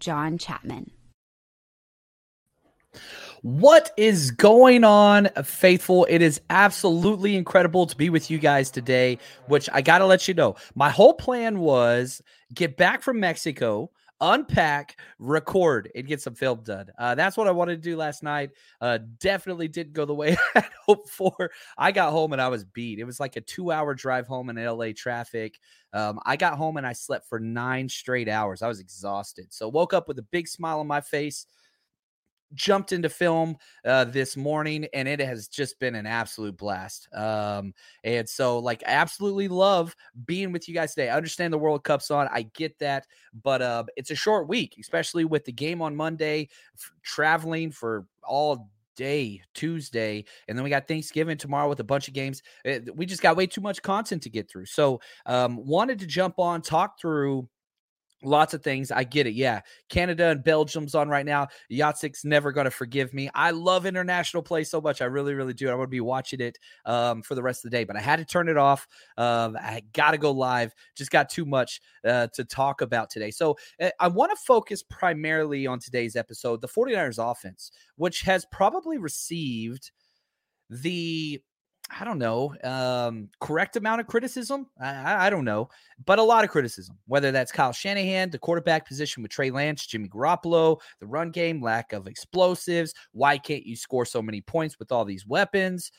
John Chapman. What is going on, faithful? It is absolutely incredible to be with you guys today, which I got to let you know. My whole plan was get back from Mexico, unpack, record, and get some film done. Uh, that's what I wanted to do last night. Uh, definitely didn't go the way I hoped for. I got home and I was beat. It was like a two hour drive home in LA traffic. Um, I got home and I slept for nine straight hours. I was exhausted. So woke up with a big smile on my face jumped into film uh, this morning and it has just been an absolute blast um, and so like absolutely love being with you guys today i understand the world cup's on i get that but uh, it's a short week especially with the game on monday f- traveling for all day tuesday and then we got thanksgiving tomorrow with a bunch of games we just got way too much content to get through. So um, wanted to jump on talk through Lots of things. I get it. Yeah. Canada and Belgium's on right now. Yatsik's never going to forgive me. I love international play so much. I really, really do. I to be watching it um, for the rest of the day, but I had to turn it off. Um, I got to go live. Just got too much uh, to talk about today. So uh, I want to focus primarily on today's episode the 49ers offense, which has probably received the I don't know, um, correct amount of criticism. I, I, don't know, but a lot of criticism, whether that's Kyle Shanahan, the quarterback position with Trey Lance, Jimmy Garoppolo, the run game, lack of explosives. Why can't you score so many points with all these weapons?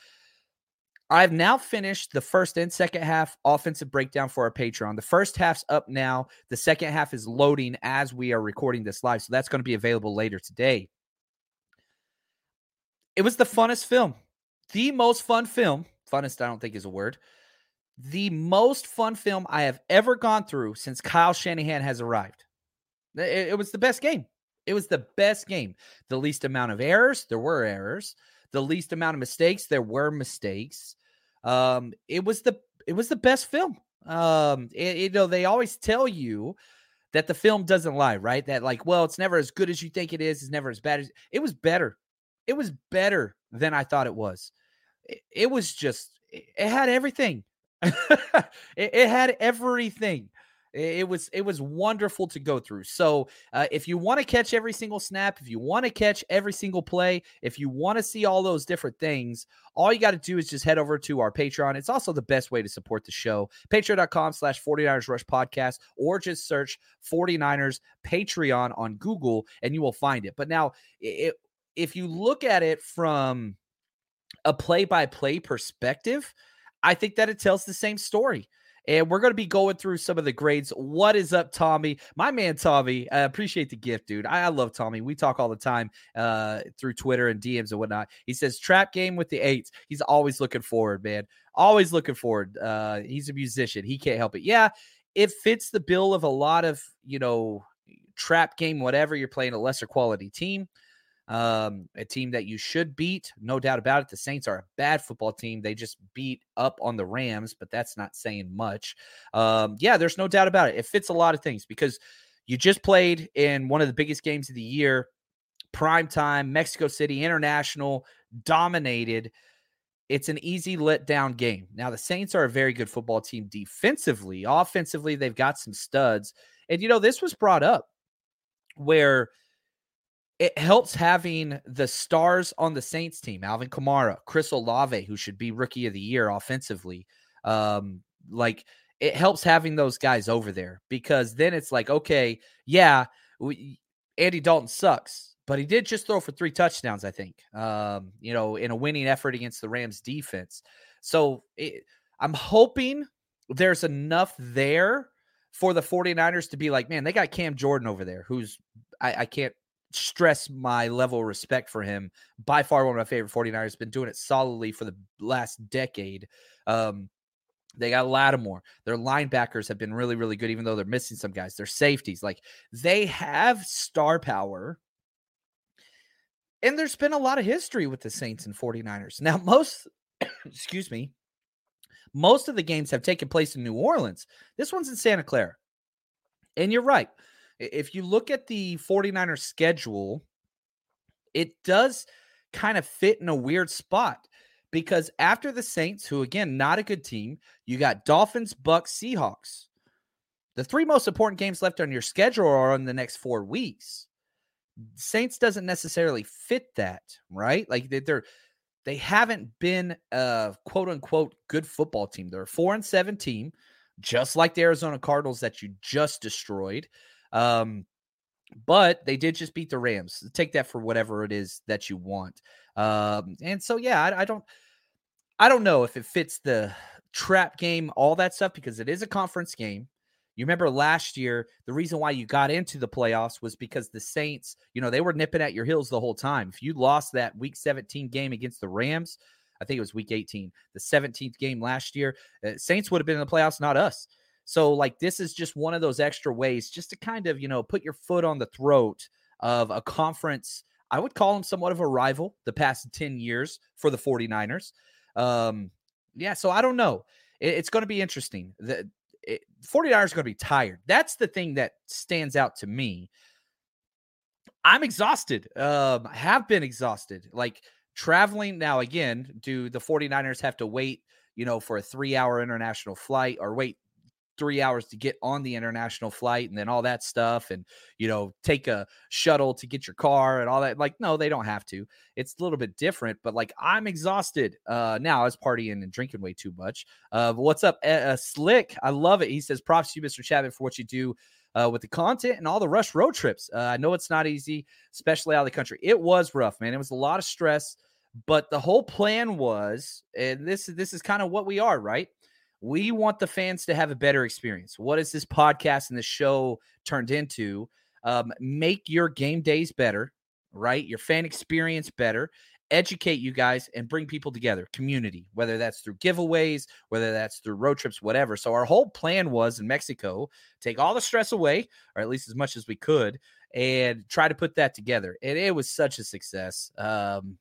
I've now finished the first and second half offensive breakdown for our Patreon. The first half's up now. The second half is loading as we are recording this live. So that's going to be available later today. It was the funnest film the most fun film, funnest, I don't think is a word, the most fun film I have ever gone through since Kyle Shanahan has arrived. It, it, was the best game. It was the best game. The least amount of errors, there were errors. The least amount of mistakes, there were mistakes. Um, it was the it was the best film. Um, it, you know, they always tell you that the film doesn't lie, right? That like, well, it's never as good as you think it is. It's never as bad as it was better. It was better than I thought it was it, it was just it had everything. it, it, had everything. It, it, was it was wonderful to go through. So uh, if you want to catch every single snap, if you want to catch every single play, if you want to see all those different things, all you got to do is just head over to our Patreon. It's also the best way to support the show. Patreon.com slash 49ers Rush Podcast, or just search 49ers Patreon on Google and you will find it. But now, it, if you look at it from a play by play perspective, I think that it tells the same story. And we're going to be going through some of the grades. What is up, Tommy? My man, Tommy. I appreciate the gift, dude. I, I love Tommy. We talk all the time uh, through Twitter and DMs and whatnot. He says, trap game with the eights. He's always looking forward, man. Always looking forward. Uh, he's a musician. He can't help it. Yeah, it fits the bill of a lot of, you know, trap game, whatever. You're playing a lesser quality team um, a team that you should beat, no doubt about it. The Saints are a bad football team. They just beat up on the Rams, but that's not saying much. Um, yeah, there's no doubt about it. It fits a lot of things because you just played in one of the biggest games of the year, prime time, Mexico City International, dominated. It's an easy letdown game. Now, the Saints are a very good football team defensively. Offensively, they've got some studs. And, you know, this was brought up where – it helps having the stars on the Saints team, Alvin Kamara, Chris Olave, who should be rookie of the year offensively. Um, like it helps having those guys over there because then it's like, okay, yeah, we, Andy Dalton sucks, but he did just throw for three touchdowns, I think, um, you know, in a winning effort against the Rams defense. So it, I'm hoping there's enough there for the 49ers to be like, man, they got Cam Jordan over there, who's I, I can't stress my level of respect for him. By far one of my favorite 49ers. Been doing it solidly for the last decade. Um, they got Lattimore. Their linebackers have been really, really good, even though they're missing some guys. Their safeties, like they have star power. And there's been a lot of history with the Saints and 49ers. Now, most, excuse me, most of the games have taken place in New Orleans. This one's in Santa Clara. And you're right. If you look at the 49ers schedule, it does kind of fit in a weird spot because after the Saints, who again, not a good team, you got Dolphins, Bucks, Seahawks. The three most important games left on your schedule are on the next four weeks. Saints doesn't necessarily fit that, right? Like they're they haven't been a quote unquote good football team. They're a four and seven team, just like the Arizona Cardinals that you just destroyed. Um, but they did just beat the Rams. Take that for whatever it is that you want. Um, and so yeah, I, I don't, I don't know if it fits the trap game, all that stuff, because it is a conference game. You remember last year, the reason why you got into the playoffs was because the Saints, you know, they were nipping at your heels the whole time. If you lost that week 17 game against the Rams, I think it was week 18, the 17th game last year, uh, Saints would have been in the playoffs, not us. So, like, this is just one of those extra ways just to kind of, you know, put your foot on the throat of a conference. I would call them somewhat of a rival the past 10 years for the 49ers. Um, yeah, so I don't know. It, it's going to be interesting. The it, 49ers are going to be tired. That's the thing that stands out to me. I'm exhausted. Um, have been exhausted. Like traveling now again, do the 49ers have to wait, you know, for a three hour international flight or wait three hours to get on the international flight and then all that stuff and you know take a shuttle to get your car and all that like no they don't have to it's a little bit different but like i'm exhausted uh now i was partying and drinking way too much uh what's up uh, slick i love it he says props to you mr chapman for what you do uh, with the content and all the rush road trips. Uh, I know it's not easy, especially out of the country. It was rough, man. It was a lot of stress, but the whole plan was, and this is this is kind of what we are, right? We want the fans to have a better experience. What is this podcast and this show turned into? Um, make your game days better, right? Your fan experience better. Educate you guys and bring people together, community, whether that's through giveaways, whether that's through road trips, whatever. So, our whole plan was in Mexico, take all the stress away, or at least as much as we could, and try to put that together. And it was such a success. Um,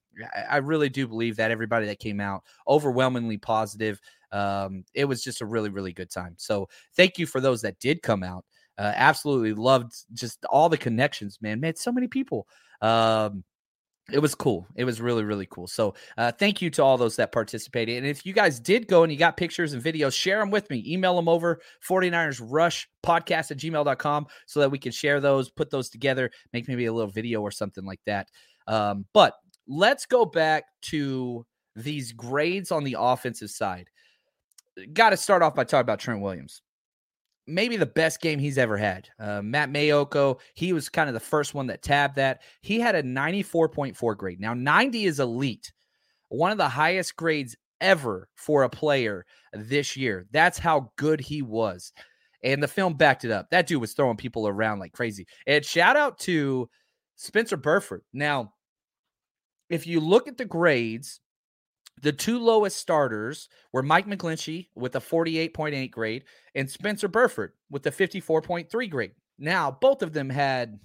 I really do believe that everybody that came out overwhelmingly positive. Um, it was just a really, really good time. So thank you for those that did come out. Uh, absolutely loved just all the connections, man. Met so many people. Um, it was cool. It was really, really cool. So, uh, thank you to all those that participated. And if you guys did go and you got pictures and videos, share them with me. Email them over 49ers Rush podcast at gmail.com so that we can share those, put those together, make maybe a little video or something like that. Um, but let's go back to these grades on the offensive side got to start off by talking about Trent Williams. Maybe the best game he's ever had. Uh, Matt Maiocco, he was kind of the first one that tabbed that. He had a 94.4 grade. Now, 90 is elite, one of the highest grades ever for a player this year. That's how good he was. And the film backed it up. That dude was throwing people around like crazy. And shout out to Spencer Burford. Now, if you look at the grades, the two lowest starters were Mike McGlinchey with a 48.8 grade and Spencer Burford with a 54.3 grade. Now, both of them had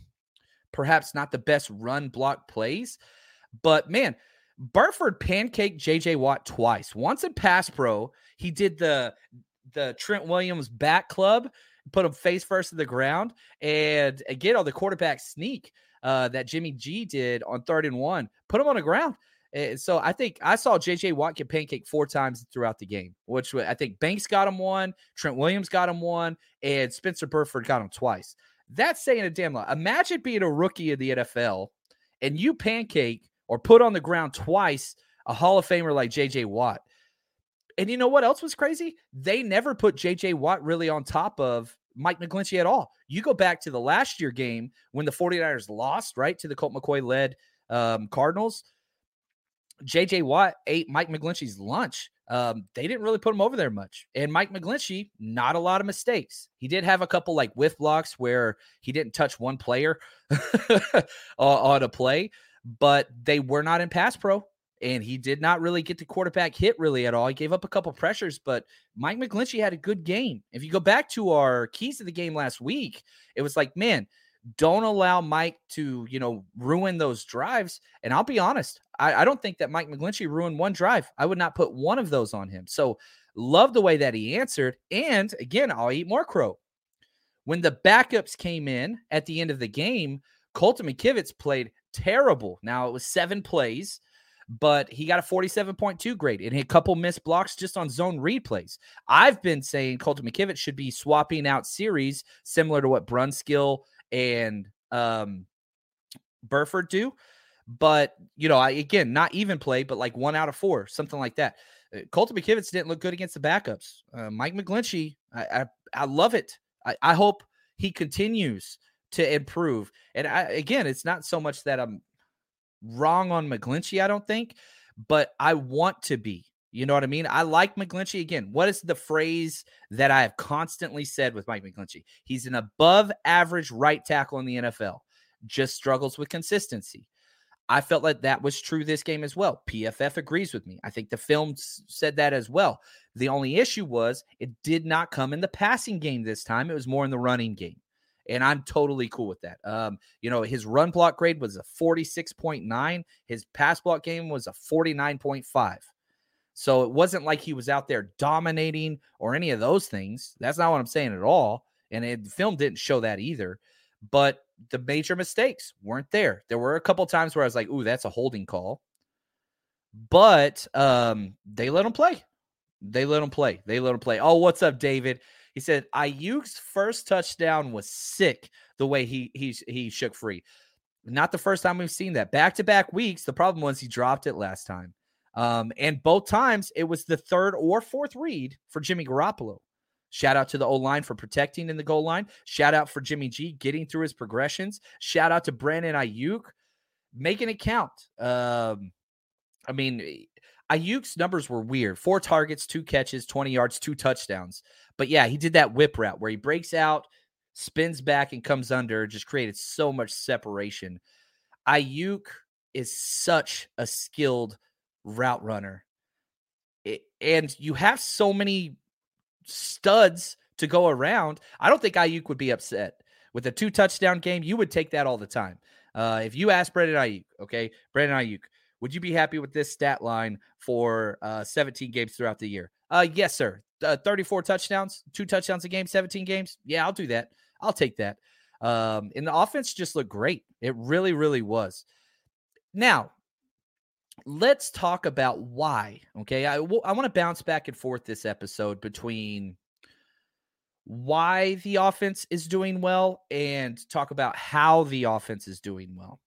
perhaps not the best run block plays, but man, Burford pancaked JJ Watt twice. Once in pass pro, he did the the Trent Williams back club, put him face first to the ground, and again on the quarterback sneak uh, that Jimmy G did on third and one, put him on the ground. So I think I saw JJ Watt get pancake four times throughout the game, which I think Banks got him one, Trent Williams got him one, and Spencer Burford got him twice. That's saying a damn lot. Imagine being a rookie in the NFL and you pancake or put on the ground twice a Hall of Famer like JJ Watt. And you know what else was crazy? They never put JJ Watt really on top of Mike McGlinchey at all. You go back to the last year game when the 49ers lost, right, to the Colt McCoy led um, Cardinals. JJ Watt ate Mike McGlinchey's lunch. Um, they didn't really put him over there much. And Mike McGlinchey, not a lot of mistakes. He did have a couple like whiff blocks where he didn't touch one player on a play, but they were not in pass pro. And he did not really get the quarterback hit really at all. He gave up a couple pressures, but Mike McGlinchey had a good game. If you go back to our keys of the game last week, it was like, man, don't allow Mike to, you know, ruin those drives. And I'll be honest, I, I, don't think that Mike McGlinchey ruined one drive. I would not put one of those on him. So love the way that he answered. And again, I'll eat more crow. When the backups came in at the end of the game, Colton McKivitz played terrible. Now it was seven plays, but he got a 47.2 grade and a couple missed blocks just on zone read plays. I've been saying Colton McKivitz should be swapping out series similar to what Brunskill and um, Burford do. But, you know, I again, not even play, but like one out of four, something like that. Uh, Colton McKivitz didn't look good against the backups. Uh, Mike McGlinchey, I, I, I love it. I, I hope he continues to improve. And I, again, it's not so much that I'm wrong on McGlinchey, I don't think, but I want to be. You know what I mean? I like McGlinchey again. What is the phrase that I have constantly said with Mike McGlinchey? He's an above average right tackle in the NFL, just struggles with consistency. I felt like that was true this game as well. PFF agrees with me. I think the film said that as well. The only issue was it did not come in the passing game this time. It was more in the running game. And I'm totally cool with that. Um, you know, his run block grade was a 46.9. His pass block game was a 49.5. So it wasn't like he was out there dominating or any of those things. That's not what I'm saying at all. And it, the film didn't show that either. But the major mistakes weren't there. There were a couple times where I was like, "Ooh, that's a holding call," but um, they let him play. They let him play. They let him play. Oh, what's up, David? He said Aiyuk's first touchdown was sick. The way he he he shook free. Not the first time we've seen that. Back to back weeks. The problem was he dropped it last time. Um, and both times it was the third or fourth read for Jimmy Garoppolo. Shout out to the O line for protecting in the goal line. Shout out for Jimmy G getting through his progressions. Shout out to Brandon Aiyuk making it count. Um, I mean, Aiyuk's numbers were weird four targets, two catches, 20 yards, two touchdowns. But yeah, he did that whip route where he breaks out, spins back, and comes under, just created so much separation. Aiyuk is such a skilled route runner. It, and you have so many studs to go around. I don't think Aiyuk would be upset with a two touchdown game. You would take that all the time. Uh, if you ask Brandon Aiyuk, okay, Brandon Aiyuk, would you be happy with this stat line for uh, 17 games throughout the year? Uh, yes, sir. Uh, 34 touchdowns, two touchdowns a game, 17 games. Yeah, I'll do that. I'll take that. Um, and the offense just looked great. It really, really was. Now, let's talk about why. Okay. I, w- I want to bounce back and forth this episode between why the offense is doing well and talk about how the offense is doing well.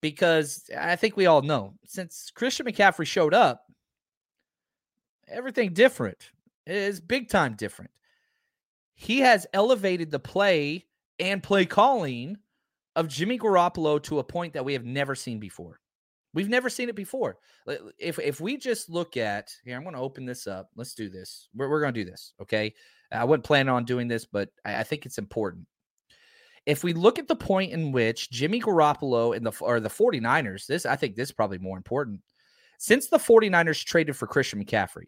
Because I think we all know since Christian McCaffrey showed up, everything different is big time different. He has elevated the play and play calling of Jimmy Garoppolo to a point that we have never seen before. We've never seen it before. If if we just look at here, I'm going to open this up. Let's do this. We're, we're going to do this. Okay. I wasn't planning on doing this, but I, I think it's important. If we look at the point in which Jimmy Garoppolo and the or the 49ers, this I think this is probably more important. Since the 49ers traded for Christian McCaffrey,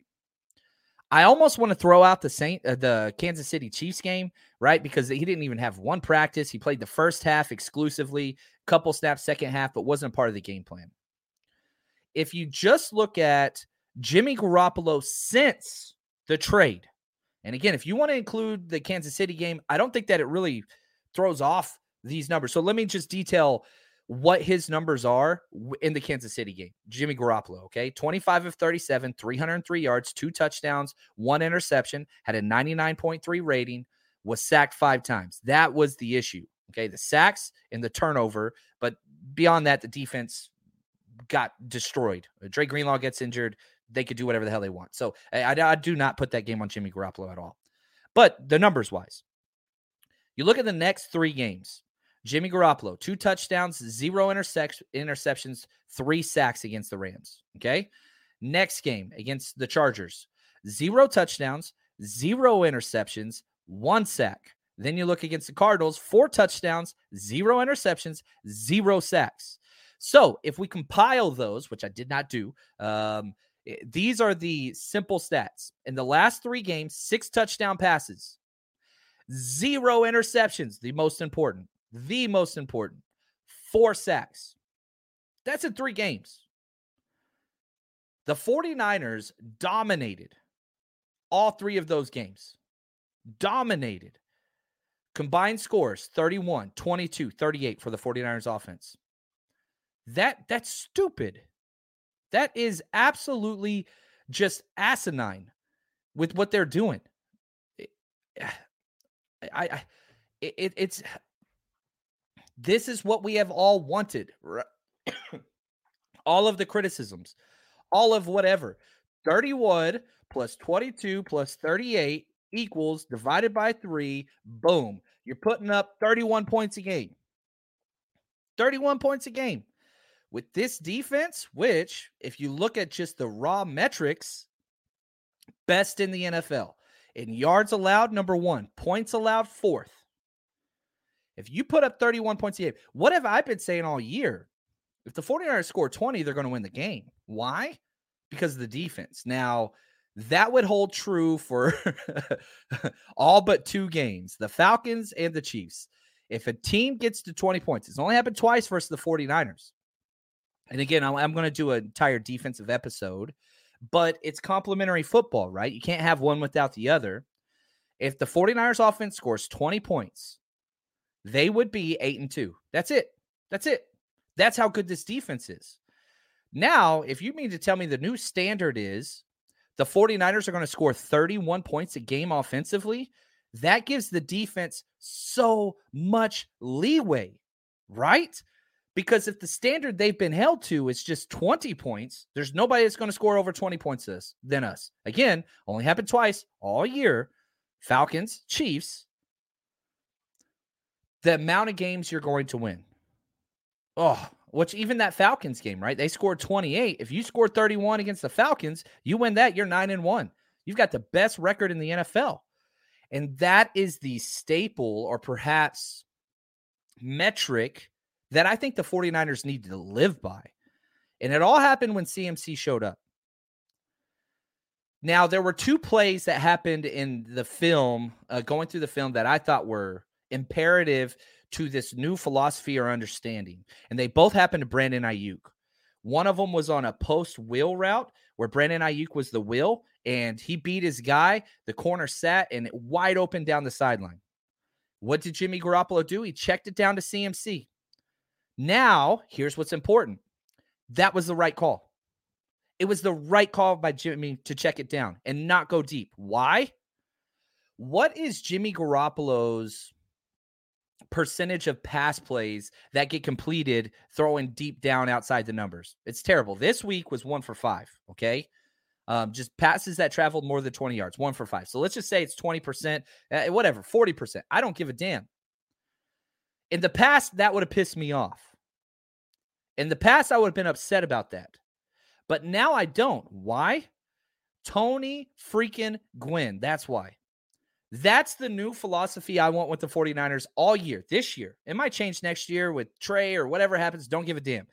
I almost want to throw out the Saint uh, the Kansas City Chiefs game, right? Because he didn't even have one practice. He played the first half exclusively, couple snaps second half, but wasn't a part of the game plan. If you just look at Jimmy Garoppolo since the trade, and again, if you want to include the Kansas City game, I don't think that it really throws off these numbers. So let me just detail what his numbers are in the Kansas City game. Jimmy Garoppolo, okay? 25 of 37, 303 yards, two touchdowns, one interception, had a 99.3 rating, was sacked five times. That was the issue, okay? The sacks and the turnover, but beyond that, the defense got destroyed. Uh, Dre Greenlaw gets injured. They could do whatever the hell they want. So I, I do not put that game on Jimmy Garoppolo at all. But the numbers wise, you look at the next three games Jimmy Garoppolo, two touchdowns, zero intercept- interceptions, three sacks against the Rams. Okay. Next game against the Chargers, zero touchdowns, zero interceptions, one sack. Then you look against the Cardinals, four touchdowns, zero interceptions, zero sacks. So if we compile those, which I did not do, um, eh, these are the simple stats. In the last three games, six touchdown passes, zero interceptions, the most important the most important four sacks. That's in three games. The 49ers dominated all three of those games. Dominated. Combined scores 31, 22, 38 for the 49ers offense. That that's stupid. That is absolutely just asinine with what they're doing. I, I it, it's this is what we have all wanted. all of the criticisms, all of whatever. 31 plus 22 plus 38 equals divided by three. Boom. You're putting up 31 points a game. 31 points a game. With this defense, which, if you look at just the raw metrics, best in the NFL. In yards allowed, number one. Points allowed, fourth. If you put up 31 points a game, what have I been saying all year? If the 49ers score 20, they're going to win the game. Why? Because of the defense. Now, that would hold true for all but two games the Falcons and the Chiefs. If a team gets to 20 points, it's only happened twice versus the 49ers. And again, I'm going to do an entire defensive episode, but it's complementary football, right? You can't have one without the other. If the 49ers offense scores 20 points, they would be eight and two. That's it. That's it. That's how good this defense is. Now, if you mean to tell me the new standard is the 49ers are going to score 31 points a game offensively, that gives the defense so much leeway, right? Because if the standard they've been held to is just 20 points, there's nobody that's going to score over 20 points this, than us. Again, only happened twice all year. Falcons, Chiefs, the amount of games you're going to win. Oh, which even that Falcons game, right? They scored 28. If you score 31 against the Falcons, you win that, you're 9 and 1. You've got the best record in the NFL. And that is the staple or perhaps metric that I think the 49ers need to live by. And it all happened when CMC showed up. Now, there were two plays that happened in the film, uh, going through the film, that I thought were imperative to this new philosophy or understanding. And they both happened to Brandon Aiyuk. One of them was on a post wheel route where Brandon Aiyuk was the wheel and he beat his guy. The corner sat and wide open down the sideline. What did Jimmy Garoppolo do? He checked it down to CMC. Now, here's what's important that was the right call. It was the right call by Jimmy to check it down and not go deep. Why? What is Jimmy Garoppolo's percentage of pass plays that get completed throwing deep down outside the numbers. It's terrible. This week was one for five. Okay. Um, just passes that traveled more than 20 yards, one for five. So let's just say it's 20%, uh, whatever, 40%. I don't give a damn. In the past, that would have pissed me off. In the past, I would have been upset about that. But now I don't. Why? Tony freaking Gwynn. That's why. That's the new philosophy I want with the 49ers all year, this year. It might change next year with Trey or whatever happens. Don't give a damn.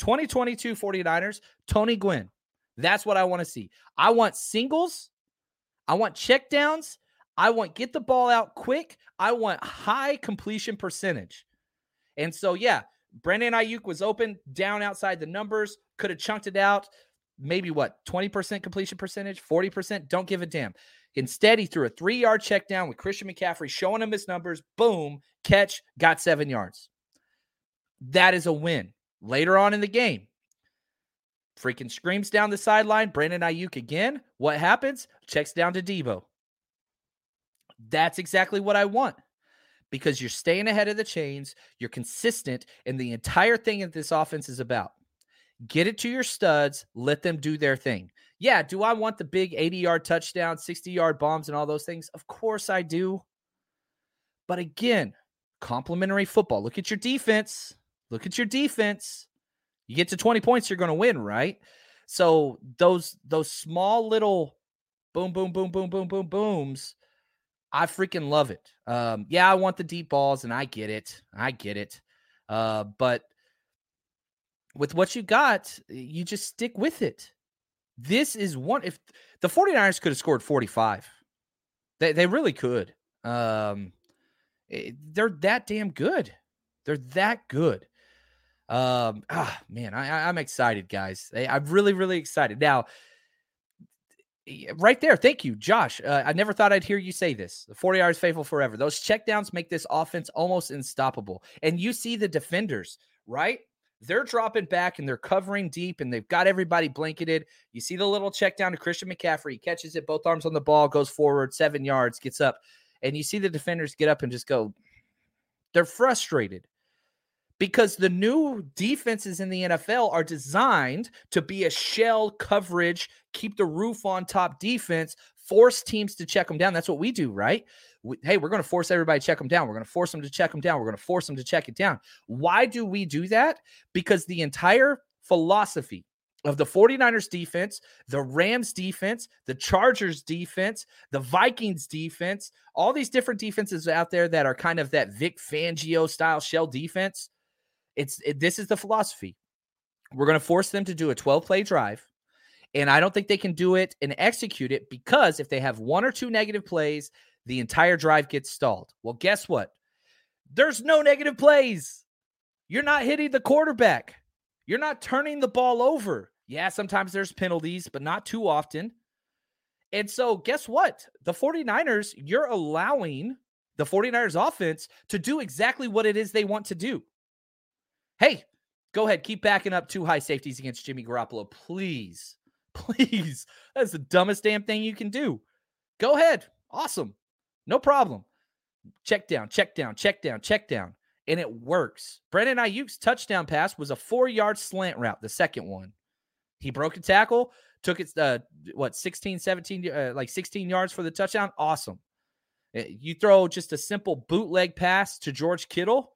2022 49ers, Tony Gwynn. That's what I want to see. I want singles. I want checkdowns. I want get the ball out quick. I want high completion percentage. And so, yeah, Brandon Aiyuk was open down outside the numbers, could have chunked it out. Maybe what, 20% completion percentage, 40%? Don't give a damn. Instead, he threw a three yard check down with Christian McCaffrey showing him his numbers. Boom, catch, got seven yards. That is a win. Later on in the game, freaking screams down the sideline. Brandon Aiyuk again. What happens? Checks down to Deebo. That's exactly what I want because you're staying ahead of the chains, you're consistent, and the entire thing that this offense is about. Get it to your studs, let them do their thing. Yeah, do I want the big 80 yard touchdown, 60 yard bombs, and all those things? Of course I do. But again, complimentary football. Look at your defense. Look at your defense. You get to 20 points, you're going to win, right? So those those small little boom, boom, boom, boom, boom, boom, booms I freaking love it. Um, yeah, I want the deep balls, and I get it. I get it. Uh, but with what you got, you just stick with it. This is one. If the 49ers could have scored 45, they, they really could. Um, eh, they're that damn good. They're that good. Um, ah, man, I, I'm excited, guys. I'm really, really excited. Now, right there. Thank you, Josh. Uh, I never thought I'd hear you say this. The 40 yards faithful forever. Those checkdowns make this offense almost unstoppable. And you see the defenders, right? They're dropping back and they're covering deep and they've got everybody blanketed. You see the little check down to Christian McCaffrey. He catches it, both arms on the ball, goes forward, seven yards, gets up. And you see the defenders get up and just go, they're frustrated because the new defenses in the NFL are designed to be a shell coverage, keep the roof on top defense, force teams to check them down. That's what we do, right? We, hey, we're going to force everybody to check them down. We're going to force them to check them down. We're going to force them to check it down. Why do we do that? Because the entire philosophy of the 49ers defense, the Rams defense, the Chargers defense, the Vikings defense, all these different defenses out there that are kind of that Vic Fangio style shell defense it's it, this is the philosophy. We're going to force them to do a 12 play drive. And I don't think they can do it and execute it because if they have one or two negative plays, the entire drive gets stalled. Well, guess what? There's no negative plays. You're not hitting the quarterback. You're not turning the ball over. Yeah, sometimes there's penalties, but not too often. And so, guess what? The 49ers, you're allowing the 49ers offense to do exactly what it is they want to do. Hey, go ahead, keep backing up two high safeties against Jimmy Garoppolo, please. Please. That's the dumbest damn thing you can do. Go ahead. Awesome. No problem. Check down, check down, check down, check down. And it works. Brandon Aiyuk's touchdown pass was a four yard slant route, the second one. He broke a tackle, took it, uh, what, 16, 17, uh, like 16 yards for the touchdown. Awesome. Eh, you throw just a simple bootleg pass to George Kittle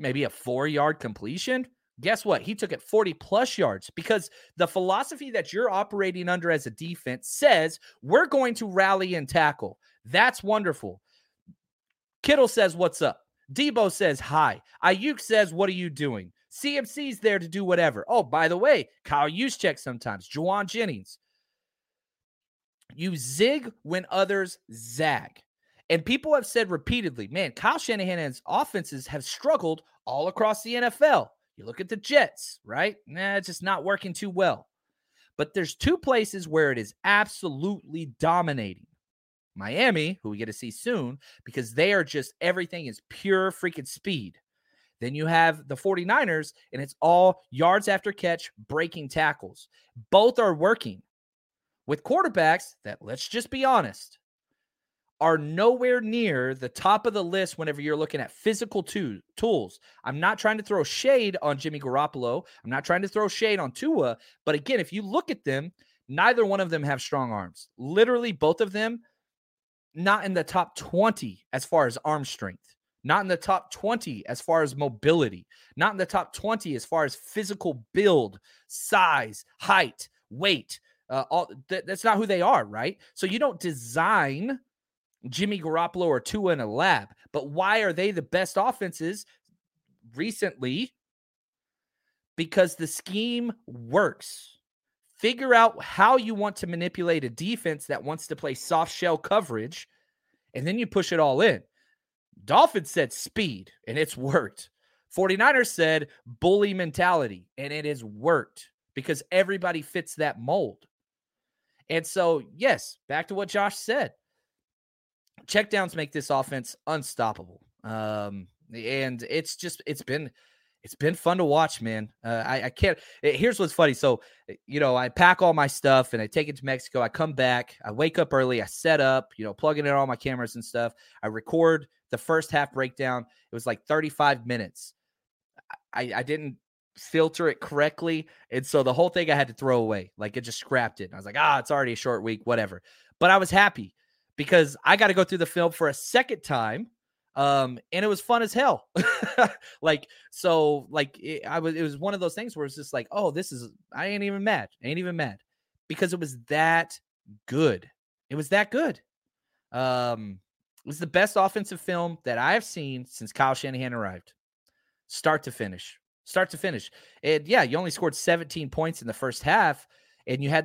maybe a four yard completion. Guess what? He took it 40 plus yards because the philosophy that you're operating under as a defense says we're going to rally and tackle. That's wonderful. Kittle says, What's up? Deebo says, Hi. Aiyuk says, What are you doing? CMC's there to do whatever. Oh, by the way, Kyle Juszczyk sometimes, Jauan Jennings. You zig when others zag. And people have said repeatedly, man, Kyle Shanahan's offenses have struggled all across the NFL. You look at the Jets, right? Nah, it's just not working too well. But there's two places where it is absolutely dominating. Miami, who we get to see soon, because they are just everything is pure freaking speed. Then you have the 49ers, and it's all yards after catch, breaking tackles. Both are working with quarterbacks that, let's just be honest, are nowhere near the top of the list whenever you're looking at physical to- tools. I'm not trying to throw shade on Jimmy Garoppolo. I'm not trying to throw shade on Tua. But again, if you look at them, neither one of them have strong arms. Literally, both of them not in the top 20 as far as arm strength. not in the top 20 as far as mobility, not in the top 20 as far as physical build, size, height, weight. Uh, all th- that's not who they are, right? So you don't design Jimmy Garoppolo or Tua in a lab. But why are they the best offenses recently? Because the scheme works. Figure out how you want to manipulate a defense that wants to play soft shell coverage, and then you push it all in. Dolphins said speed, and it's worked. 49ers said bully mentality, and it has worked because everybody fits that mold. And so, yes, back to what Josh said. Checkdowns make this offense unstoppable. Um, and it's just it's been it's been fun to watch, man. Uh, I, I can't. Eh, here's what's funny. So, eh, you know, I pack all my stuff and I take it to Mexico. I come back. I wake up early. I set up, you know, plugging in all my cameras and stuff. I record the first half breakdown. It was like 35 minutes. I, I didn't filter it correctly. And so the whole thing I had to throw away. Like it just scrapped it. I was like, ah, it's already a short week, whatever. But I was happy because I got to go through the film for a second time. Um, and it was fun as hell. like, so like it, I was, it was one of those things where it's just like, oh, this is, I ain't even mad. I ain't even mad because it was that good. It was that good. Um, it was the best offensive film that I have seen since Kyle Shanahan arrived, start to finish start to finish. And yeah, you only scored 17 points in the first half, and you had.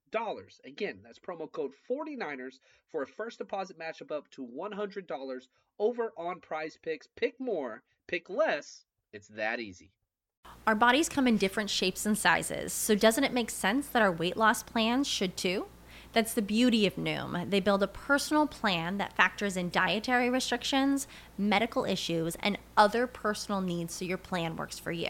Again, that's promo code 49ers for a first deposit match up to $100 over on PrizePicks. Pick more, pick less. It's that easy. Our bodies come in different shapes and sizes, so doesn't it make sense that our weight loss plans should too? That's the beauty of Noom. They build a personal plan that factors in dietary restrictions, medical issues, and other personal needs so your plan works for you.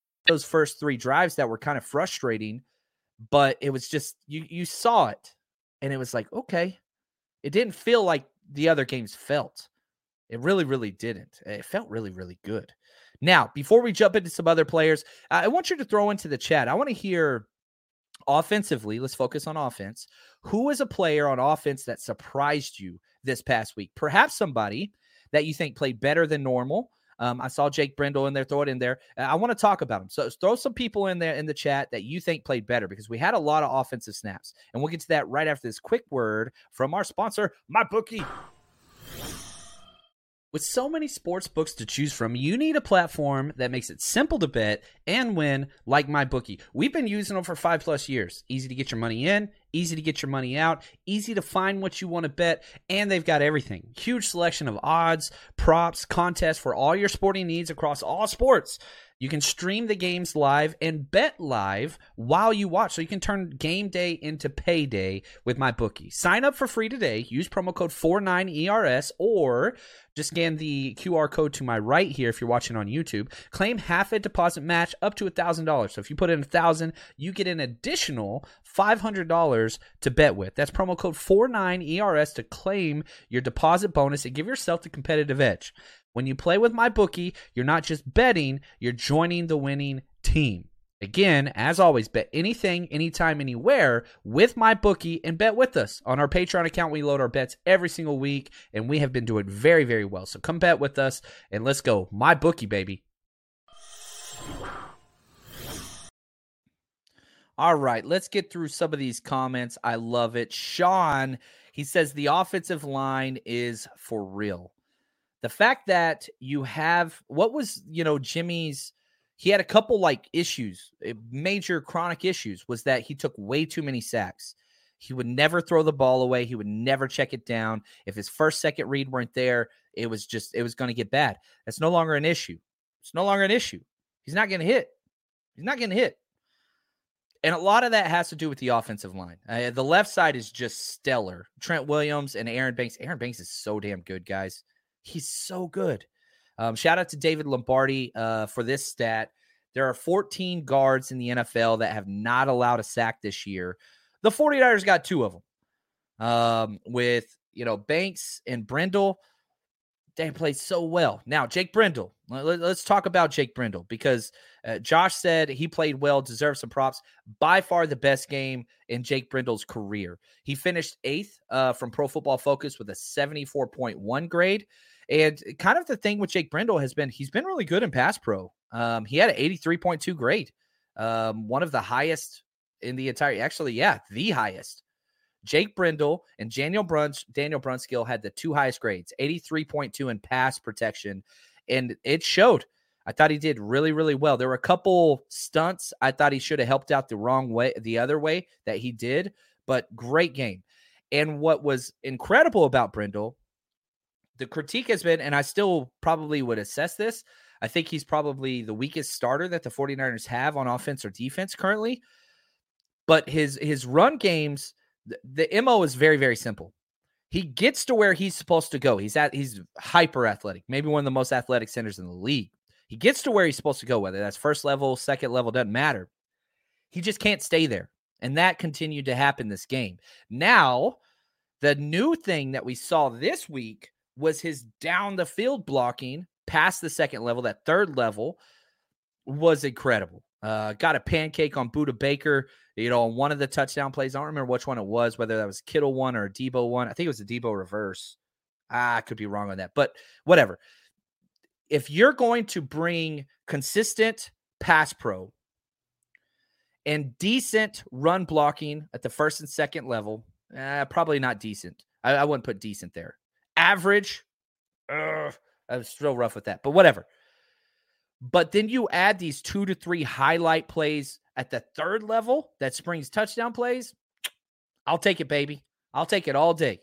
those first three drives that were kind of frustrating, but it was just you you saw it and it was like, okay. It didn't feel like the other games felt. It really, really didn't. It felt really, really good. Now, before we jump into some other players, I want you to throw into the chat. I want to hear offensively, let's focus on offense. Who is a player on offense that surprised you this past week? Perhaps somebody that you think played better than normal um, I saw Jake Brendel in there. Throw it in there. I want to talk about him. So throw some people in there in the chat that you think played better because we had a lot of offensive snaps, and we'll get to that right after this quick word from our sponsor, MyBookie. With so many sports books to choose from, you need a platform that makes it simple to bet and win, like MyBookie. We've been using them for five plus years. Easy to get your money in, easy to get your money out, easy to find what you want to bet, and they've got everything. Huge selection of odds, props, contests for all your sporting needs across all sports. You can stream the games live and bet live while you watch. So you can turn game day into payday with MyBookie. Sign up for free today. Use promo code 49ERS or just scan the QR code to my right here if you're watching on YouTube. Claim half a deposit match up to $1,000. So if you put in 1000 you get an additional $500 to bet with. That's promo code 49ERS to claim your deposit bonus and give yourself the competitive edge. When you play with MyBookie, you're not just betting, you're joining the winning team. Again, as always, bet anything, anytime, anywhere with MyBookie and bet with us. On our Patreon account, we load our bets every single week, and we have been doing very, very well. So come bet with us and let's go. MyBookie, baby. All right, let's get through some of these comments. I love it. Sean, he says the offensive line is for real the fact that you have what was you know Jimmy's he had a couple like issues eh, major chronic issues was that he took way too many sacks he would never throw the ball away he would never check it down if his first second read weren't there it was just it was going to get bad that's no longer an issue it's no longer an issue he's not getting hit he's not getting hit and a lot of that has to do with the offensive line. Uh, the left side is just stellar. Trent Williams and Aaron Banks. Aaron Banks is so damn good, guys. He's so good. Um, shout out to David Lombardi uh, for this stat. There are 14 guards in the NFL that have not allowed a sack this year. The 49ers got two of them. Um, with, you know, Banks and Brendel. They played so well. Now, Jake Brendel. Let, us talk about Jake Brendel because uh, Josh said he played well, deserves some props. By far the best game in Jake Brendel's career. He finished eighth uh, from Pro Football Focus with a 74.1 grade. And kind of the thing with Jake Brendel has been he's been really good in pass pro. Um, he had an 83.2 grade, um, one of the highest in the entire, actually, yeah, the highest. Jake Brendel and Daniel Bruns, Daniel Brunskill had the two highest grades, 83.2 in pass protection, and it showed. I thought he did really, really well. There were a couple stunts I thought he should have helped out the wrong way, the other way that he did, but great game. And what was incredible about Brendel the critique has been, and I still probably would assess this. I think he's probably the weakest starter that the 49ers have on offense or defense currently. But his his run games, the, the MO is very, very simple. He gets to where he's supposed to go. He's at he's hyper athletic, maybe one of the most athletic centers in the league. He gets to where he's supposed to go, whether that's first level, second level, doesn't matter. He just can't stay there. And that continued to happen this game. Now, the new thing that we saw this week was his down the field blocking past the second level, that third level was incredible. Uh, got a pancake on Budda Baker, you know, on one of the touchdown plays. I don't remember which one it was, whether that was Kittle one or a Deebo one. I think it was a Deebo reverse. Ah, I could be wrong on that, but whatever. If you're going to bring consistent pass pro and decent run blocking at the first and second level, eh, probably not decent. I, I wouldn't put decent there average. Ugh, I was still rough with that, but whatever. But then you add these two to three highlight plays at the third level that springs touchdown plays. I'll take it, baby. I'll take it all day.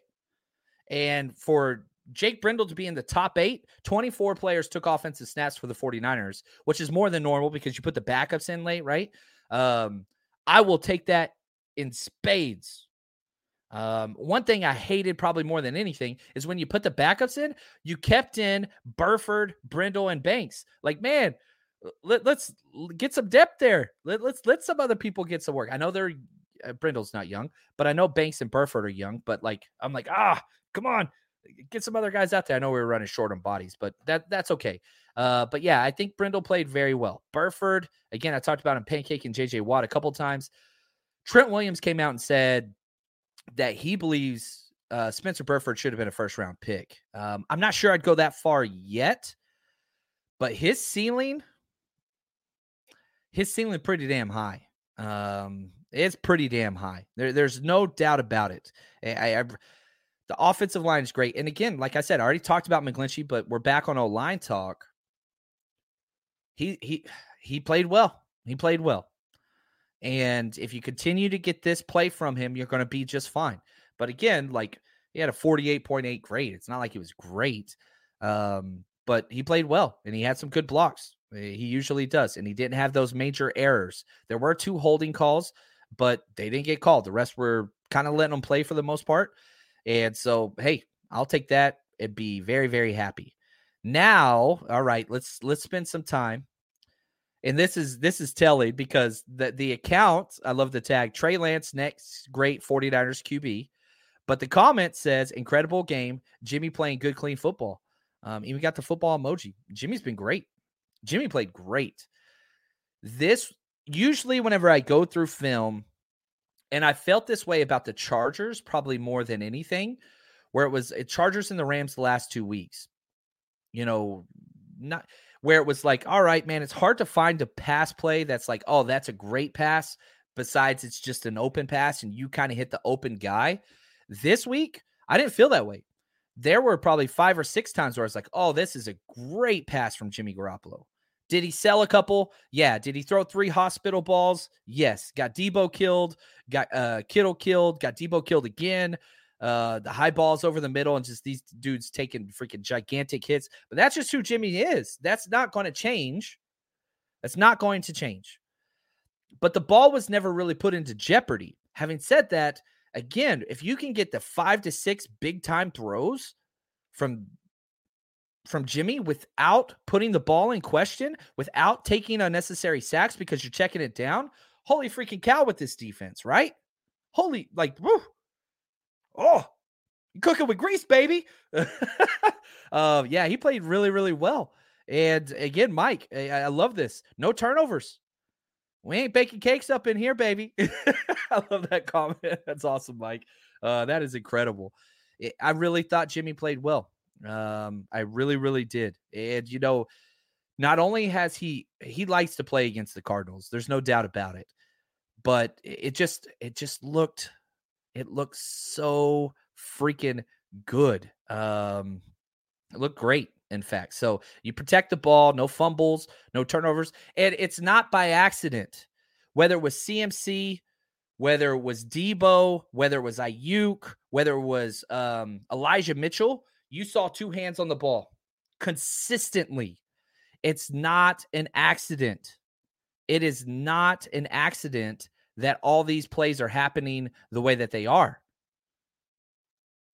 And for Jake Brendel to be in the top eight, 24 players took offensive snaps for the 49ers, which is more than normal because you put the backups in late, right? Um, I will take that in spades um, one thing I hated probably more than anything is when you put the backups in, you kept in Burford, Brendel, and Banks. Like, man, let, us get some depth there. Let, let's let some other people get some work. I know they're uh, Brendel's not young, but I know Banks and Burford are young. But like, I'm like, ah, come on, get some other guys out there. I know we were running short on bodies, but that that's okay. Uh, but yeah, I think Brendel played very well. Burford, again, I talked about him, Pancake and JJ Watt a couple times. Trent Williams came out and said that he believes uh, Spencer Burford should have been a first round pick. Um, I'm not sure I'd go that far yet, but his ceiling, his ceiling pretty damn high. Um, it's pretty damn high. There, there's no doubt about it. I, I, The offensive line is great. And again, like I said, I already talked about McGlinchey, but we're back on a line talk. He he he played well. He played well. And if you continue to get this play from him, you're going to be just fine. But again, like he had a 48.8 grade. It's not like he was great. Um, but he played well and he had some good blocks. Eh, he usually does. And he didn't have those major errors. There were two holding calls, but they didn't get called. The rest were kind of letting them play for the most part. And so, hey, I'll take that and be very, very happy. Now, all right, let's let's spend some time. And this is this is telling because the the account, I love the tag Trey Lance next great 49ers QB. But the comment says incredible game, Jimmy playing good clean football. Um, even got the football emoji. Jimmy's been great. Jimmy played great. This usually whenever I go through film, and I felt this way about the Chargers probably more than anything, where it was it Chargers and the Rams the last two weeks. You know, not where it was like, all right, man, it's hard to find a pass play that's like, oh, that's a great pass. Besides, it's just an open pass and you kind of hit the open guy. This week, I didn't feel that way. There were probably five or six times where I was like, oh, this is a great pass from Jimmy Garoppolo. Did he sell a couple? Yeah. Did he throw three hospital balls? Yes. Got Deebo killed, got uh Kittle killed, got Deebo killed again. Uh the high balls over the middle and just these dudes taking freaking gigantic hits. But that's just who Jimmy is. That's not going to change. That's not going to change. But the ball was never really put into jeopardy. Having said that, again, if you can get the 5 to 6 big time throws from from Jimmy without putting the ball in question, without taking unnecessary sacks because you're checking it down. Holy freaking cow with this defense, right? Holy, like, woo. Oh, cooking with grease, baby. uh, yeah, he played really, really well. And again, Mike, I, I love this. No turnovers. We ain't baking cakes up in here, baby. I love that comment. That's awesome, Mike. Uh, that is incredible. I really thought Jimmy played well. Um, I really, really did. And you know, not only has he he likes to play against the Cardinals, there's no doubt about it. But it just it just looked it looks so freaking good. Um, it looked great, in fact. So you protect the ball, no fumbles, no turnovers, and it's not by accident. Whether it was CMC, whether it was Deebo, whether it was Aiyuk, whether it was um, Elijah Mitchell, you saw two hands on the ball consistently. It's not an accident. It is not an accident that all these plays are happening the way that they are.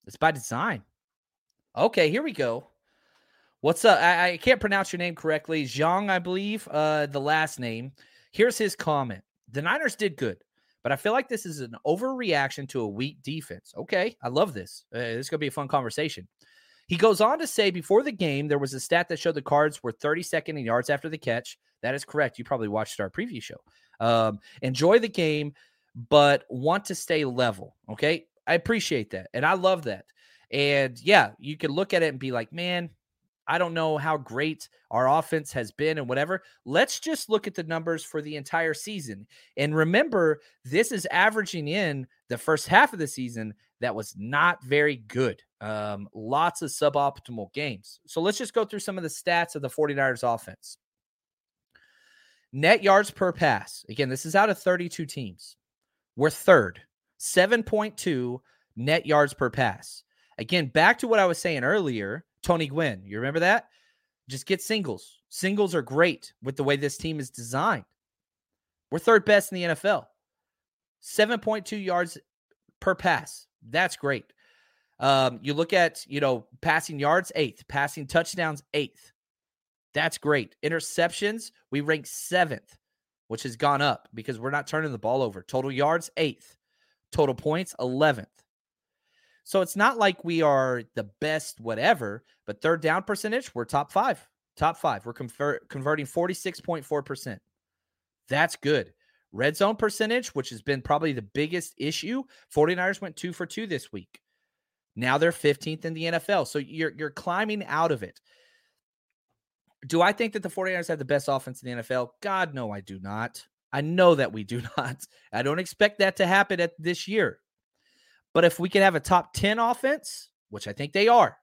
It's by design. Okay, here we go. What's up? I, I can't pronounce your name correctly. Zhang, I believe, uh, the last name. Here's his comment. The Niners did good, but I feel like this is an overreaction to a weak defense. Okay, I love this. Uh, this is going to be a fun conversation. He goes on to say before the game, there was a stat that showed the cards were 32nd in yards after the catch. That is correct. You probably watched our preview show. Um, enjoy the game, but want to stay level. Okay. I appreciate that. And I love that. And yeah, you can look at it and be like, man, I don't know how great our offense has been and whatever. Let's just look at the numbers for the entire season. And remember, this is averaging in the first half of the season that was not very good. Um, lots of suboptimal games. So let's just go through some of the stats of the 49ers offense. Net yards per pass. Again, this is out of 32 teams. We're third, 7.2 net yards per pass. Again, back to what I was saying earlier Tony Gwynn. You remember that? Just get singles. Singles are great with the way this team is designed. We're third best in the NFL. 7.2 yards per pass. That's great. Um, you look at, you know, passing yards, eighth, passing touchdowns, eighth. That's great. Interceptions, we rank seventh, which has gone up because we're not turning the ball over. Total yards, eighth. Total points, 11th. So it's not like we are the best, whatever, but third down percentage, we're top five. Top five. We're convert, converting 46.4%. That's good. Red zone percentage, which has been probably the biggest issue, 49ers went two for two this week. Now they're 15th in the NFL. So you're you're climbing out of it. Do I think that the 49ers have the best offense in the NFL? God, no, I do not. I know that we do not. I don't expect that to happen at this year. But if we could have a top 10 offense, which I think they are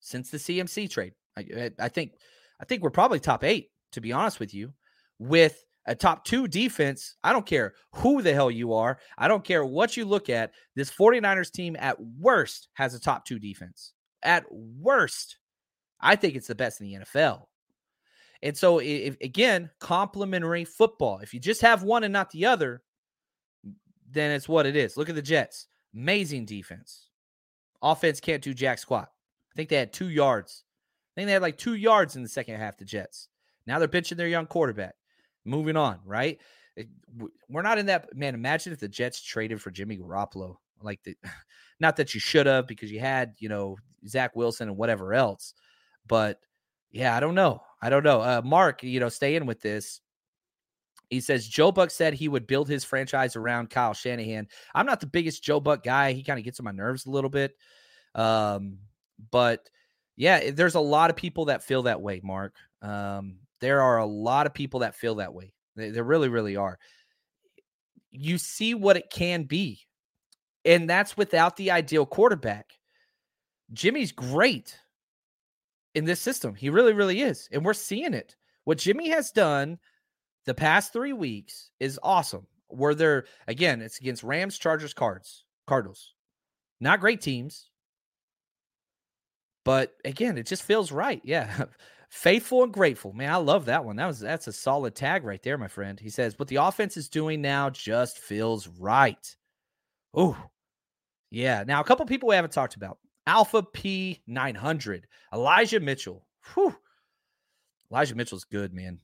since the CMC trade, I, I think I think we're probably top eight, to be honest with you, with a top two defense. I don't care who the hell you are. I don't care what you look at. This 49ers team at worst has a top two defense. At worst, I think it's the best in the NFL. And so, if, again, complementary football. If you just have one and not the other, then it's what it is. Look at the Jets. Amazing defense. Offense can't do jack squat. I think they had two yards. I think they had like two yards in the second half, the Jets. Now they're benching their young quarterback. Moving on, right? We're not in that. Man, imagine if the Jets traded for Jimmy Garoppolo. Like, the, not that you should have because you had, you know, Zach Wilson and whatever else. But yeah, I don't know. I don't know. Uh, Mark, you know, stay in with this. He says Joe Buck said he would build his franchise around Kyle Shanahan. I'm not the biggest Joe Buck guy. He kind of gets on my nerves a little bit. Um, but yeah, there's a lot of people that feel that way, Mark. Um, there are a lot of people that feel that way. There really, really are. You see what it can be. And that's without the ideal quarterback. Jimmy's great in this system. He really, really is. And we're seeing it. What Jimmy has done the past three weeks is awesome. Where they're again, it's against Rams, Chargers, Cards, Cardinals. Not great teams. But again, it just feels right. Yeah. Faithful and grateful. Man, I love that one. That was that's a solid tag right there, my friend. He says, what the offense is doing now just feels right. Oh, yeah. Now, a couple people we haven't talked about. Alpha P900, Elijah Mitchell. Whew. Elijah Mitchell's good, man.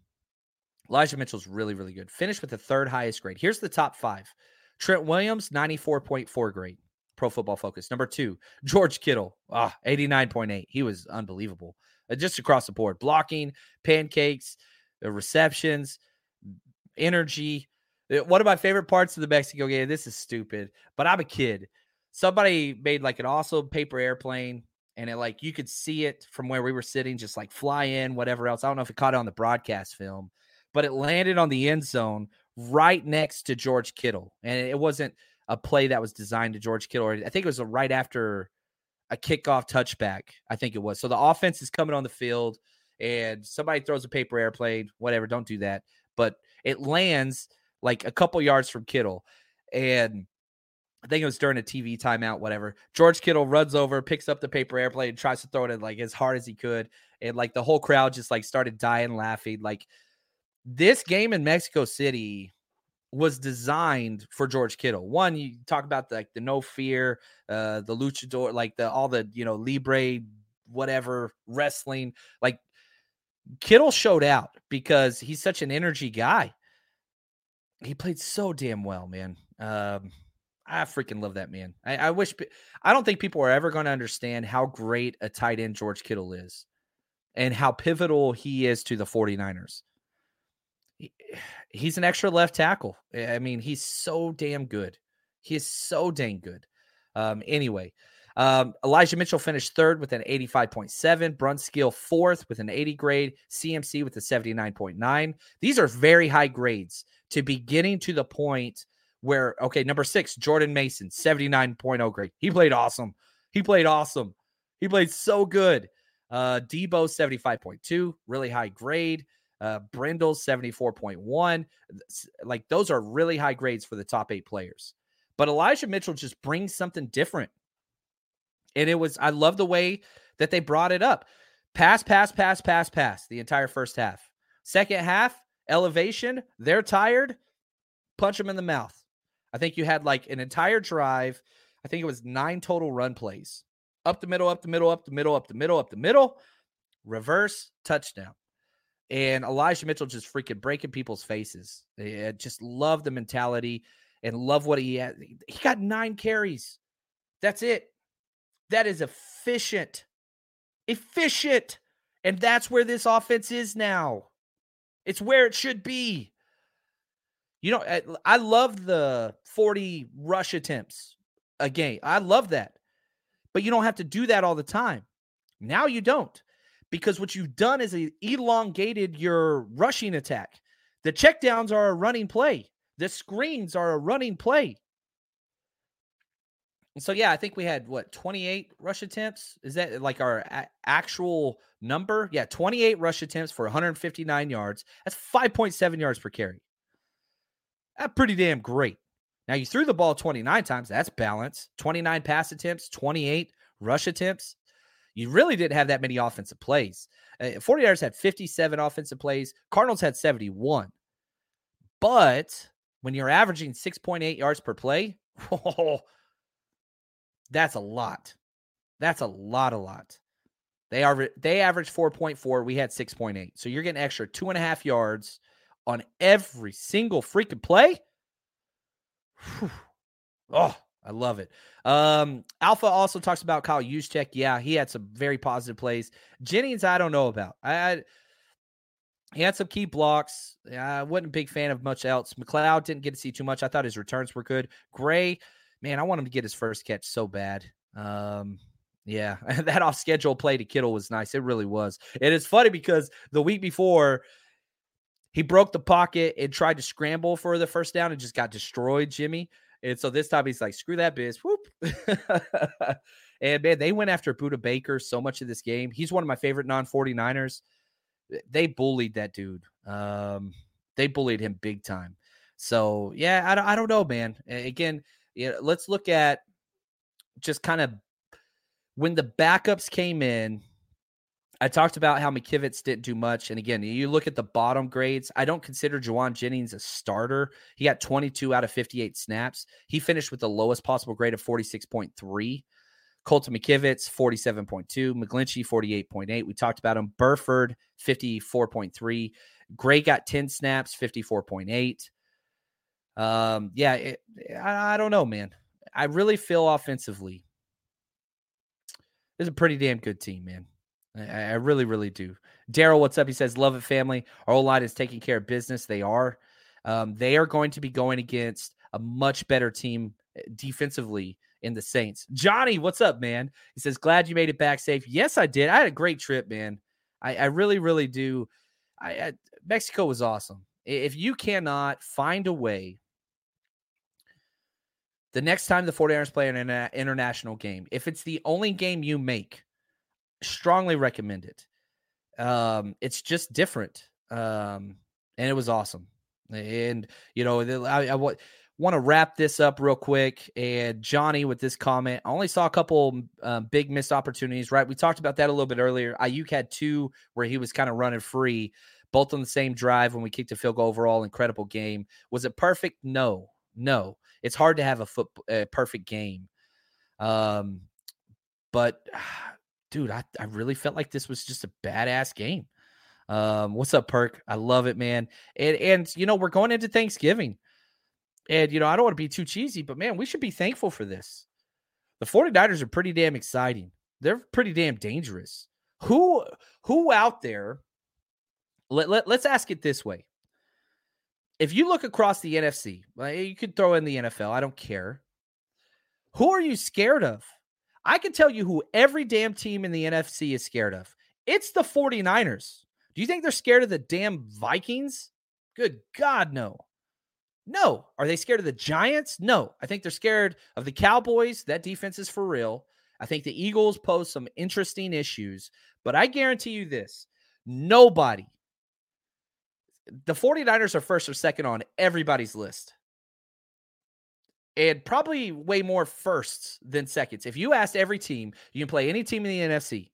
Elijah Mitchell's really, really good. Finished with the third highest grade. Here's the top five Trent Williams, 94.4 grade. Pro Football Focus. Number two, George Kittle, ah, 89.8. He was unbelievable. Uh, just across the board. Blocking, pancakes, uh, receptions, energy. Uh, one of my favorite parts of the Mexico game, this is stupid, but I'm a kid. Somebody made like an awesome paper airplane and it like you could see it from where we were sitting, just like fly in, whatever else. I don't know if it caught it on the broadcast film, but it landed on the end zone right next to George Kittle. And it wasn't a play that was designed to George Kittle. I think it was right after a kickoff touchback. I think it was. So the offense is coming on the field and somebody throws a paper airplane, whatever, don't do that. But it lands like a couple yards from Kittle. And I think it was during a TV timeout, whatever. George Kittle runs over, picks up the paper airplane, and tries to throw it like as hard as he could. And like the whole crowd just like started dying laughing. Like this game in Mexico City was designed for George Kittle. One, you talk about the, like the no fear, uh, the luchador, like the all the you know libre, whatever wrestling. Like Kittle showed out because he's such an energy guy. He played so damn well, man. Um, I freaking love that man. I, I wish I don't think people are ever going to understand how great a tight end George Kittle is and how pivotal he is to the 49ers he's an extra left tackle. I mean, he's so damn good. He is so dang good. Um, anyway, um, Elijah Mitchell finished third with an 85.7, Brunskill fourth with an 80 grade, CMC with a 79.9. These are very high grades to be getting to the point where, okay, number six, Jordan Mason, 79.0 grade. He played awesome. He played awesome. He played so good. Uh, Deebo, 75.2, really high grade. Uh, Brendel 74.1. Like those are really high grades for the top eight players. But Elijah Mitchell just brings something different. And it was, I love the way that they brought it up. Pass, pass, pass, pass, pass the entire first half. Second half, elevation, they're tired, punch them in the mouth. I think you had like an entire drive. I think it was nine total run plays up the middle, up the middle, up the middle, up the middle, up the middle, reverse, touchdown. And Elijah Mitchell just freaking breaking people's faces. Eh, I just love the mentality and love what he had. He got nine carries. That's it. That is efficient. Efficient. And that's where this offense is now. It's where it should be. You know, I love the 40 rush attempts a game. I love that. But you don't have to do that all the time. Now you don't because what you've done is elongated your rushing attack. The checkdowns are a running play. The screens are a running play. So yeah, I think we had what 28 rush attempts. Is that like our a- actual number? Yeah, 28 rush attempts for 159 yards. That's 5.7 yards per carry. That's pretty damn great. Now you threw the ball 29 times. That's balance. 29 pass attempts, 28 rush attempts. You really didn't have that many offensive plays. Uh, 49ers had 57 offensive plays. Cardinals had 71. But when you're averaging 6.8 yards per play, that's a lot. That's a lot, a lot. They are they averaged 4.4. We had 6.8. So you're getting extra two and a half yards on every single freaking play. Whew. Oh, I love it. Um, Alpha also talks about Kyle Juszczyk. Yeah, he had some very positive plays. Jennings, I don't know about. I, I he had some key blocks. I wasn't a big fan of much else. McLeod didn't get to see too much. I thought his returns were good. Gray, man, I want him to get his first catch so bad. Um, yeah, that off schedule play to Kittle was nice. It really was. And it's funny because the week before, he broke the pocket and tried to scramble for the first down and just got destroyed, Jimmy. And so this time he's like, screw that biz. Whoop. and man, they went after Budda Baker so much of this game. He's one of my favorite non 49ers. They bullied that dude. Um, they bullied him big time. So yeah, I don't, I don't know, man. Again, yeah, let's look at just kind of when the backups came in. I talked about how McKivitz didn't do much. And again, you look at the bottom grades. I don't consider Jauan Jennings a starter. He got 22 out of 58 snaps. He finished with the lowest possible grade of 46.3. Colton McKivitz, 47.2. McGlinchey, 48.8. We talked about him. Burford, 54.3. Gray got 10 snaps, 54.8. Um, yeah, it, I, I don't know, man. I really feel offensively. It's a pretty damn good team, man. I, I really, really do. Daryl, what's up? He says, Love it, family. Our whole line is taking care of business. They are. Um, they are going to be going against a much better team eh, defensively in the Saints. Johnny, what's up, man? He says, Glad you made it back safe. Yes, I did. I had a great trip, man. I, I really, really do. I, I, Mexico was awesome. If you cannot find a way the next time the 49ers play an international game, if it's the only game you make, strongly recommend it. Um, it's just different. Um, and it was awesome. And, you know, I, want to wrap this up real quick. And Johnny, with this comment, I only saw a couple um, big missed opportunities, right? We talked about that a little bit earlier. Aiyuk had two where he was kind of running free, both on the same drive when we kicked a field goal overall. Incredible game. Was it perfect? No, no. It's hard to have a foot a perfect game. Um, but dude, I, I really felt like this was just a badass game. Um, what's up, Perk? I love it, man. And and you know, we're going into Thanksgiving. And you know, I don't want to be too cheesy, but man, we should be thankful for this. The 49ers are pretty damn exciting. They're pretty damn dangerous. Who who out there? Let, let, let's ask it this way. If you look across the NFC, you could throw in the NFL, I don't care. Who are you scared of? I can tell you who every damn team in the NFC is scared of. It's the 49ers. Do you think they're scared of the damn Vikings? Good God, no. No. Are they scared of the Giants? No. I think they're scared of the Cowboys. That defense is for real. I think the Eagles pose some interesting issues, but I guarantee you this nobody, the 49ers are first or second on everybody's list and probably way more firsts than seconds. If you asked every team, you can play any team in the NFC,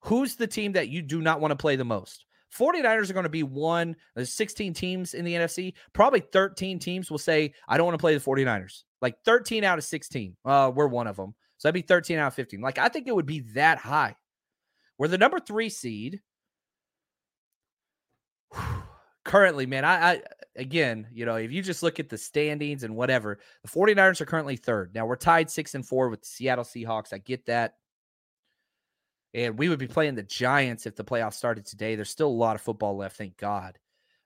who's the team that you do not want to play the most? 49ers are going to be one. There's 16 teams in the NFC. Probably 13 teams will say, I don't want to play the 49ers. Like 13 out of 16. Uh, we're one of them. So that'd be 13 out of 15. Like I think it would be that high. We're the number three seed. Currently, man, I, I again, you know, if you just look at the standings and whatever, the 49ers are currently third. Now we're tied six and four with the Seattle Seahawks. I get that. And we would be playing the Giants if the playoffs started today. There's still a lot of football left, thank God.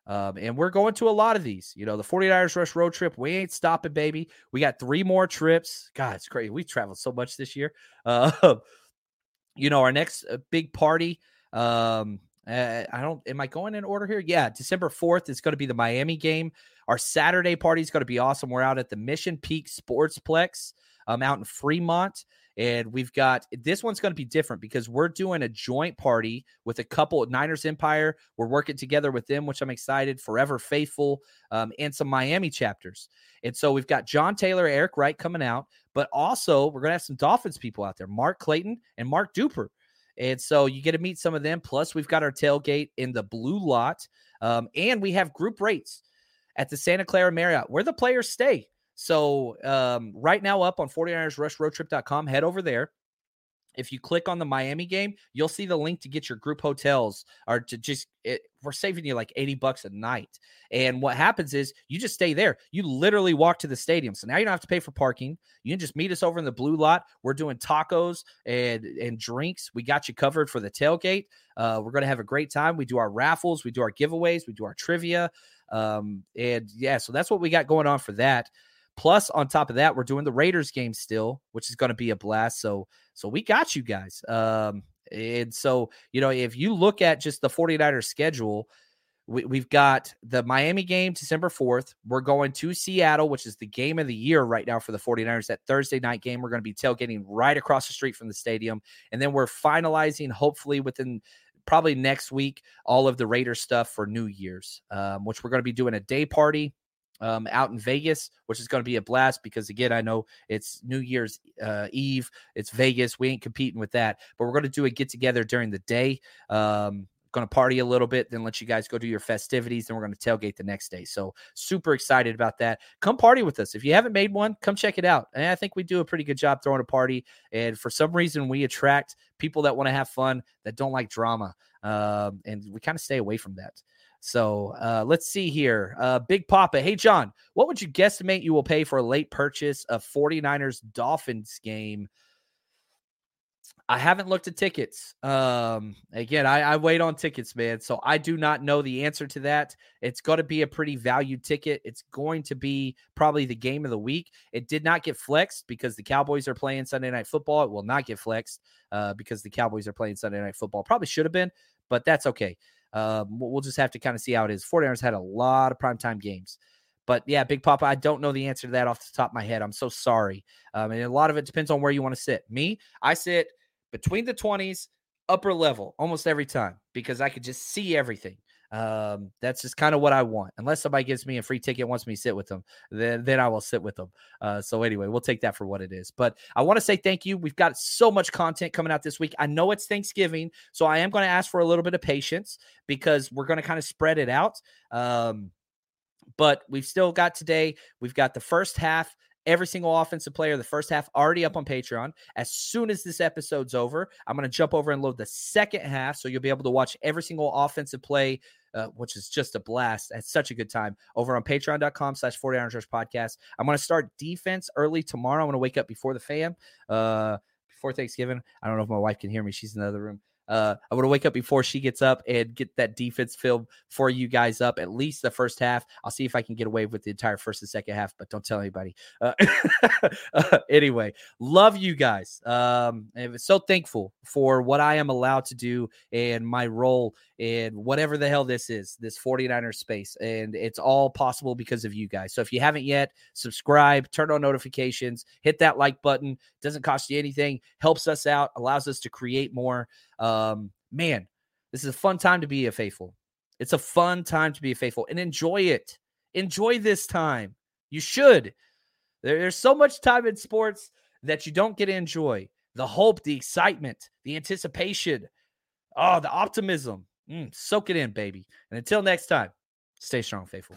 Um, and we're going to a lot of these. You know, the 49ers Rush road trip, we ain't stopping, baby. We got three more trips. God, it's crazy. We traveled so much this year. Uh, you know, our next uh, big party, um, uh, I don't. Am I going in order here? Yeah, December fourth is going to be the Miami game. Our Saturday party is going to be awesome. We're out at the Mission Peak Sportsplex. um, out in Fremont. And we've got this one's going to be different because we're doing a joint party with a couple Niners Empire. We're working together with them, which I'm excited. Forever Faithful um, and some Miami chapters. And so we've got John Taylor, Eric Wright coming out, but also we're going to have some Dolphins people out there, Mark Clayton and Mark Duper. And so you get to meet some of them. Plus, we've got our tailgate in the blue lot. Um, and we have group rates at the Santa Clara Marriott where the players stay. So um, right now up on 49ersrushroadtrip.com, head over there. If you click on the Miami game, you'll see the link to get your group hotels or to just it, we're saving you like 80 bucks a night. And what happens is you just stay there. You literally walk to the stadium. So now you don't have to pay for parking. You can just meet us over in the blue lot. We're doing tacos and and drinks. We got you covered for the tailgate. Uh, we're going to have a great time. We do our raffles, we do our giveaways, we do our trivia. Um, and yeah, so that's what we got going on for that. Plus, on top of that, we're doing the Raiders game still, which is going to be a blast. So, so we got you guys. Um, and so, you know, if you look at just the 49ers schedule, we, have got the Miami game December 4th. We're going to Seattle, which is the game of the year right now for the 49ers. That Thursday night game, we're going to be tailgating right across the street from the stadium. And then we're finalizing, hopefully within probably next week, all of the Raiders stuff for New Year's, um, which we're going to be doing a day party um, out in Vegas, which is going to be a blast because again, I know it's New Year's uh, Eve, it's Vegas, we ain't competing with that, but we're going to do a get together during the day. Um, going to party a little bit, then let you guys go do your festivities. Then we're going to tailgate the next day. So super excited about that. Come party with us. If you haven't made one, come check it out. And I think we do a pretty good job throwing a party. And for some reason, we attract people that want to have fun that don't like drama. Um, and we kind of stay away from that. So uh, let's see here. Uh, Big Papa. Hey, John, what would you guesstimate you will pay for a late purchase of 49ers Dolphins game? I haven't looked at tickets. Um, again, I, I, wait on tickets, man. So I do not know the answer to that. It's going to be a pretty valued ticket. It's going to be probably the game of the week. It did not get flexed because the Cowboys are playing Sunday night football. It will not get flexed uh, because the Cowboys are playing Sunday night football. Probably should have been, but that's okay. Um, we'll just have to kind of see how it is. 49ers had a lot of primetime games. But yeah, Big Papa, I don't know the answer to that off the top of my head. I'm so sorry. Um, and a lot of it depends on where you want to sit. Me, I sit between the 20s, upper level almost every time because I could just see everything. Um, that's just kind of what I want. Unless somebody gives me a free ticket, wants me to sit with them, then then I will sit with them. Uh, so anyway, we'll take that for what it is. But I want to say thank you. We've got so much content coming out this week. I know it's Thanksgiving, so I am going to ask for a little bit of patience because we're going to kind of spread it out. Um, but we've still got today. We've got the first half every single offensive player the first half already up on Patreon. As soon as this episode's over, I'm going to jump over and load the second half. So you'll be able to watch every single offensive play, uh, which is just a blast. It's such a good time over on patreon.com slash 49 Rush podcast. I'm going to start defense early tomorrow. I'm going to wake up before the fam, uh, before Thanksgiving. I don't know if my wife can hear me. She's in the other room. Uh, I'm going to wake up before she gets up and get that defense film for you guys up at least the first half. I'll see if I can get away with the entire first and second half, but don't tell anybody. Uh, uh, anyway, love you guys. Um, I'm so thankful for what I am allowed to do and my role in whatever the hell this is, this 49er space. And it's all possible because of you guys. So if you haven't yet, subscribe, turn on notifications, hit that like button. Doesn't cost you anything, helps us out, allows us to create more. Um, man, this is a fun time to be a faithful. It's a fun time to be a faithful and enjoy it. Enjoy this time. You should. There, there's so much time in sports that you don't get to enjoy. The hope, the excitement, the anticipation, oh, the optimism. Mm, soak it in, baby. And until next time, stay strong, faithful.